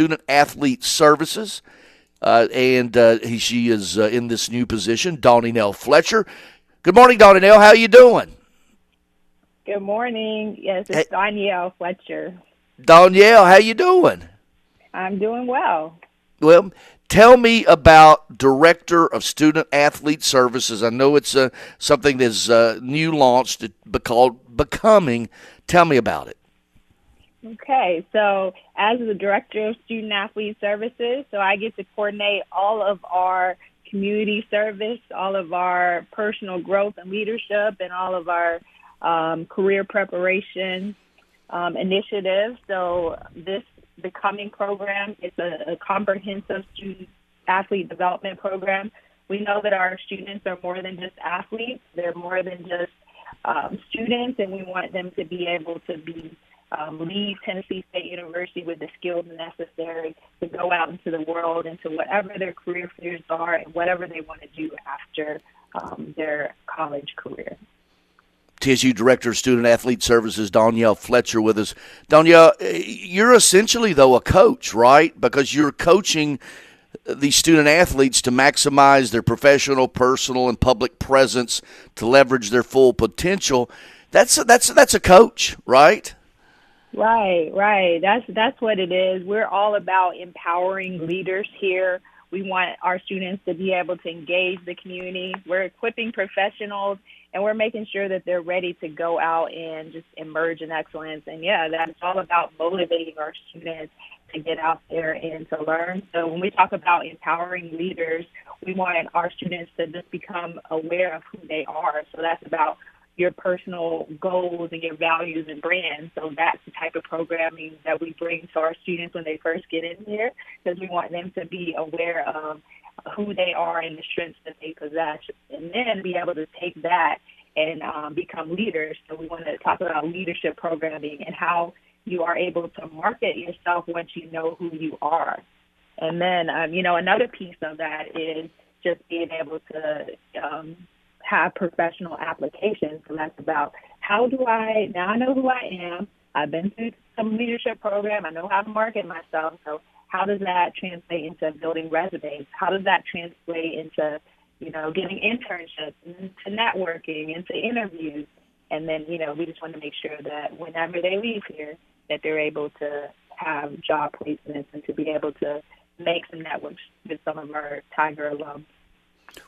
Student Athlete Services. Uh, and uh, he, she is uh, in this new position, Donnell Fletcher. Good morning, Donnell. How you doing? Good morning. Yes, it's hey. Danielle Fletcher. Danielle, how you doing? I'm doing well. Well, tell me about Director of Student Athlete Services. I know it's uh, something that's uh, new launched but called Becoming. Tell me about it. Okay, so as the Director of Student Athlete Services, so I get to coordinate all of our community service, all of our personal growth and leadership, and all of our um, career preparation um, initiatives. So this Becoming program is a, a comprehensive student athlete development program. We know that our students are more than just athletes; they're more than just um, students, and we want them to be able to be um, leave Tennessee State University with the skills necessary to go out into the world, into whatever their career fields are, and whatever they want to do after um, their college career. TSU Director of Student Athlete Services, Danielle Fletcher, with us. Danielle, you're essentially, though, a coach, right? Because you're coaching these student athletes to maximize their professional, personal, and public presence to leverage their full potential. That's a, that's that's a coach, right? Right, right. That's that's what it is. We're all about empowering leaders here. We want our students to be able to engage the community. We're equipping professionals and we're making sure that they're ready to go out and just emerge in excellence. And yeah, that's all about motivating our students to get out there and to learn. So when we talk about empowering leaders, we want our students to just become aware of who they are. So that's about your personal goals and your values and brands. So that's the type of programming that we bring to our students when they first get in here because we want them to be aware of who they are and the strengths that they possess, and then be able to take that and um, become leaders. So we want to talk about leadership programming and how you are able to market yourself once you know who you are. And then, um, you know, another piece of that is just being able to um, have professional applications. So that's about how do I, now I know who I am. I've been through some leadership program. I know how to market myself. So how does that translate into building resumes? How does that translate into, you know, getting internships, into networking, into interviews? And then, you know, we just want to make sure that whenever they leave here, that they're able to have job placements and to be able to make some networks with some of our Tiger alums.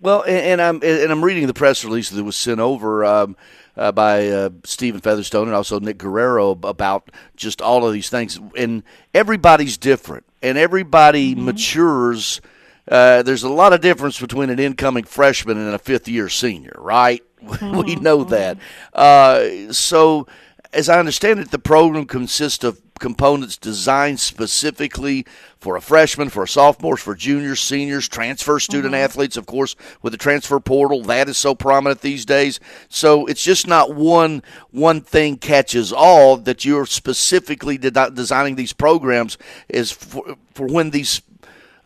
Well, and, I'm and I'm reading the press release that was sent over um, uh, by uh, Stephen Featherstone and also Nick Guerrero about just all of these things, and everybody's different, and everybody mm-hmm. matures. Uh, there's a lot of difference between an incoming freshman and a fifth year senior, right? Mm-hmm. we know that. Uh, so, as I understand it, the program consists of components designed specifically for a freshman, for a sophomores, for juniors, seniors, transfer student mm-hmm. athletes, of course, with the transfer portal. That is so prominent these days. So it's just not one one thing catches all that you're specifically de- designing these programs is for, for when these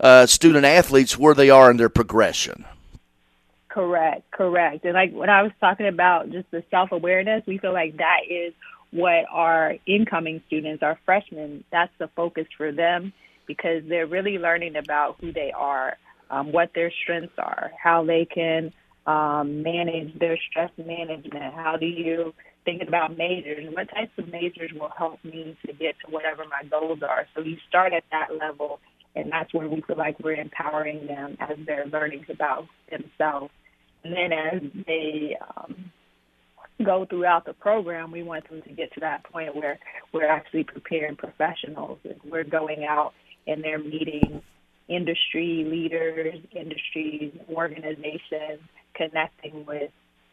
uh, student athletes where they are in their progression. Correct, correct. And like when I was talking about just the self awareness, we feel like that is what our incoming students, our freshmen, that's the focus for them because they're really learning about who they are, um, what their strengths are, how they can um, manage their stress management. How do you think about majors? What types of majors will help me to get to whatever my goals are? So you start at that level, and that's where we feel like we're empowering them as they're learning about themselves. And then as they um, go throughout the program, we want them to get to that point where we're actually preparing professionals. We're going out and they're meeting industry leaders, industry organizations, connecting with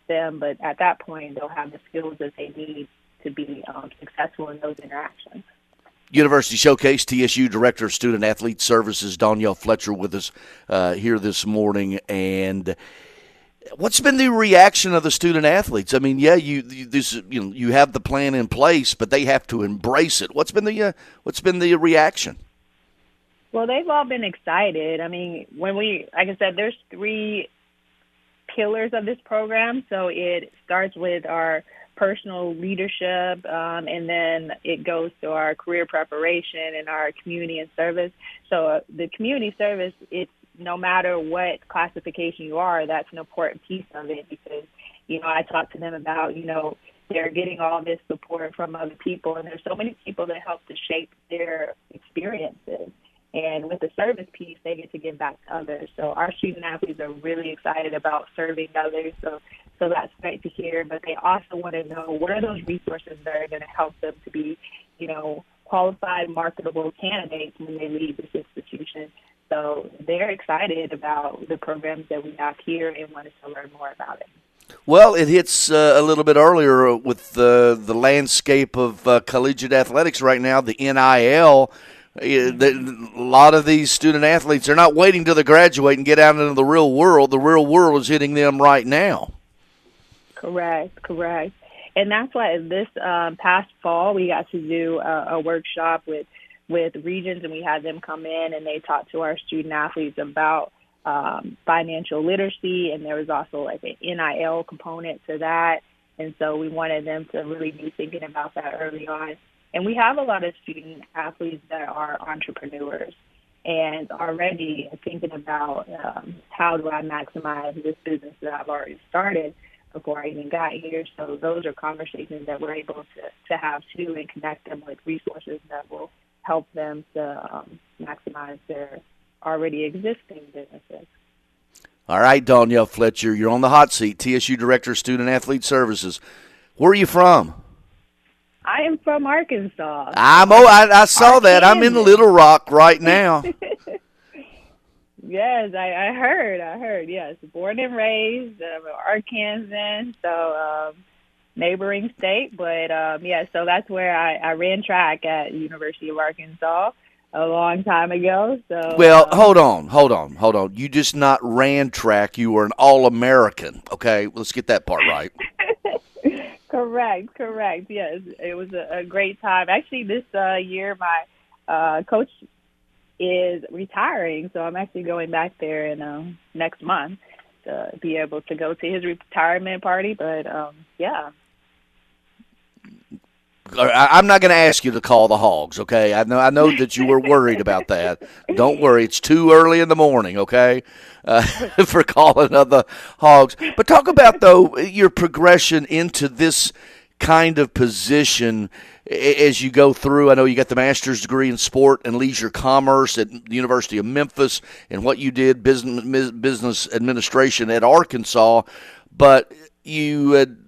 them. But at that point, they'll have the skills that they need to be um, successful in those interactions. University Showcase TSU Director of Student Athlete Services Danielle Fletcher with us uh, here this morning, and What's been the reaction of the student athletes? I mean, yeah, you, you this you know you have the plan in place, but they have to embrace it. What's been the uh, what's been the reaction? Well, they've all been excited. I mean, when we like I said, there's three pillars of this program. So it starts with our personal leadership, um, and then it goes to our career preparation and our community and service. So uh, the community service, it's no matter what classification you are, that's an important piece of it because, you know, I talk to them about, you know, they're getting all this support from other people, and there's so many people that help to shape their experiences. And with the service piece, they get to give back to others. So our student athletes are really excited about serving others. So, so that's great to hear. But they also want to know what are those resources that are going to help them to be, you know, qualified, marketable candidates when they leave this institution. So they're excited about the programs that we have here and wanted to learn more about it. Well, it hits uh, a little bit earlier with uh, the landscape of uh, collegiate athletics right now, the NIL. A lot of these student athletes are not waiting till they graduate and get out into the real world. The real world is hitting them right now. Correct, correct. And that's why this um, past fall we got to do a, a workshop with with Regions, and we had them come in and they talked to our student athletes about um, financial literacy, and there was also like an NIL component to that. And so we wanted them to really be thinking about that early on. And we have a lot of student athletes that are entrepreneurs and already thinking about um, how do I maximize this business that I've already started before I even got here. So those are conversations that we're able to, to have too and connect them with resources that will help them to um, maximize their already existing businesses. All right, Danielle Fletcher, you're on the hot seat, TSU Director of Student Athlete Services. Where are you from? I am from Arkansas. I'm oh, I, I saw that. I'm in Little Rock right now. yes, I, I heard. I heard. Yes, born and raised, uh, Arkansas. So um, neighboring state, but um, yeah. So that's where I, I ran track at University of Arkansas a long time ago. So well, um, hold on, hold on, hold on. You just not ran track. You were an All American. Okay, let's get that part right. correct, correct. Yes, it was a, a great time. Actually, this uh, year my uh, coach is retiring, so I'm actually going back there in uh, next month to be able to go to his retirement party. But um, yeah, I'm not going to ask you to call the hogs, okay? I know I know that you were worried about that. Don't worry, it's too early in the morning, okay, uh, for calling the hogs. But talk about though your progression into this kind of position as you go through. I know you got the master's degree in sport and leisure commerce at the University of Memphis, and what you did business business administration at Arkansas, but you. had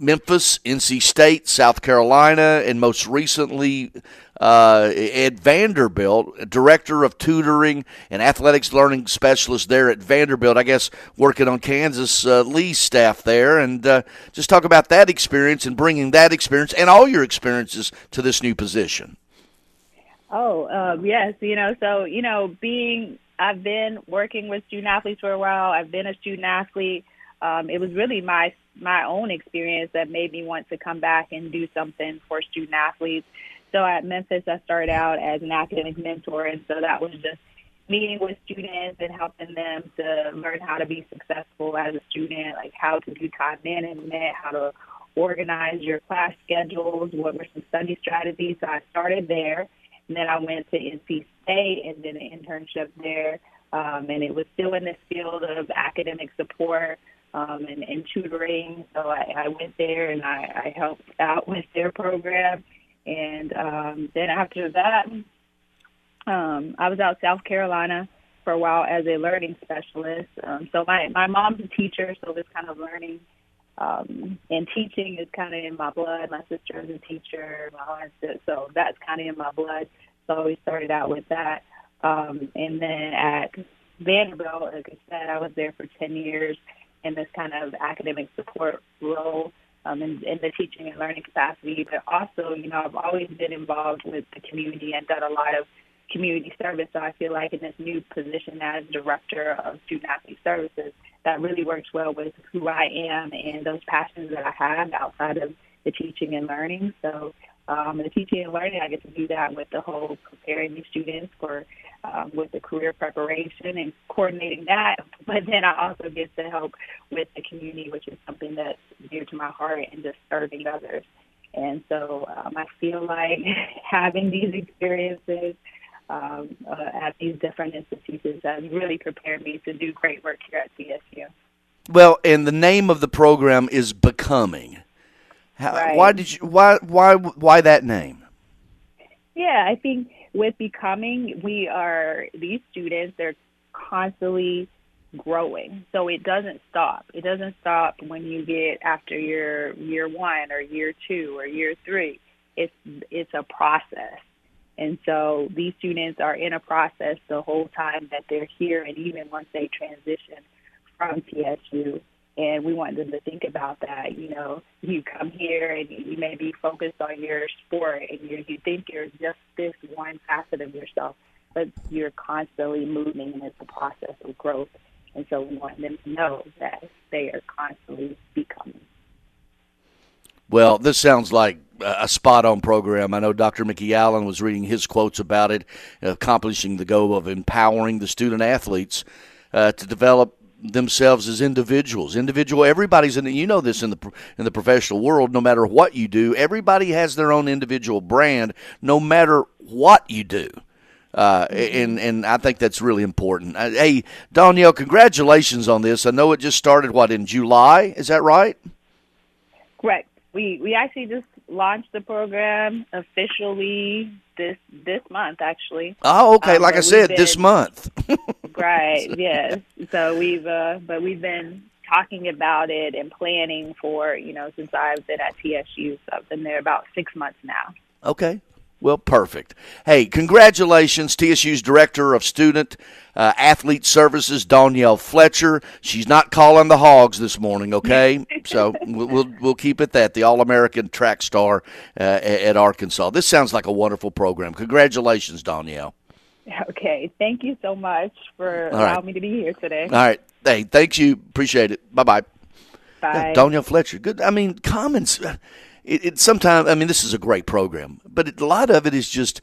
Memphis, NC State, South Carolina, and most recently uh, at Vanderbilt, director of tutoring and athletics learning specialist there at Vanderbilt. I guess working on Candice uh, Lee's staff there, and uh, just talk about that experience and bringing that experience and all your experiences to this new position. Oh um, yes, you know, so you know, being I've been working with student athletes for a while. I've been a student athlete. Um, it was really my my own experience that made me want to come back and do something for student athletes. So at Memphis, I started out as an academic mentor, and so that was just meeting with students and helping them to learn how to be successful as a student, like how to do time management, how to organize your class schedules, what were some study strategies. So I started there, and then I went to NC State and did an internship there, um, and it was still in this field of academic support um, and, and tutoring. So I, I went there and I, I helped out with their program. And um, then after that, um, I was out South Carolina for a while as a learning specialist. Um, so my my mom's a teacher, so this kind of learning um, and teaching is kind of in my blood. My sister is a teacher, my aunt, so that's kind of in my blood. So we started out with that, um, and then at Vanderbilt, like I said, I was there for ten years in this kind of academic support role um, in, in the teaching and learning capacity, but also, you know, I've always been involved with the community and done a lot of community service. So I feel like in this new position as director of student athlete services, that really works well with who I am and those passions that I have outside of the teaching and learning. So um, the teaching and learning, I get to do that with the whole preparing the students for um, with the career preparation and coordinating that. But then I also get to help with the community, which is something that's dear to my heart and just serving others. And so um, I feel like having these experiences um, uh, at these different institutions has really prepared me to do great work here at TSU. Well, and the name of the program is Becoming. How, right. Why did you? Why? Why? Why that name? Yeah, I think with Becoming, we are these students. They're constantly growing, so it doesn't stop. It doesn't stop when you get after your year one or year two or year three. It's it's a process. And so these students are in a process the whole time that they're here, and even once they transition from TSU. And we want them to think about that. You know, you come here and you may be focused on your sport, and you you think you're just this one facet of yourself, but you're constantly moving, and it's a process of growth. And so we want them to know that they are constantly becoming. Well, this sounds like a spot on program. I know Dr. Mikki Allen was reading his quotes about it, accomplishing the goal of empowering the student athletes uh, to develop themselves as individuals. Individual, everybody's in. The, you know this in the in the professional world. No matter what you do, everybody has their own individual brand. No matter what you do. Uh, and and I think that's really important. Uh, hey, Danielle, congratulations on this. I know it just started what in July. Is that right? Correct. We we actually just launched the program officially this this month, actually. Oh, okay. Um, like I said, we've this month. right. Yes. So we've uh, but we've been talking about it and planning for you know since I've been at TSU. So I've been there about six months now. Okay. Well, perfect. Hey, congratulations, TSU's Director of Student uh, Athlete Services, Danielle Fletcher. She's not calling the hogs this morning, okay? so we'll, we'll we'll keep it that the All American track star uh, at, Arkansas. This sounds like a wonderful program. Congratulations, Danielle. Okay. Thank you so much for right. allowing me to be here today. All right. Hey, thanks you. Appreciate it. Bye bye. Bye. Danielle Fletcher. Good. I mean, Commons. It, it sometimes. I mean, this is a great program, but it, a lot of it is just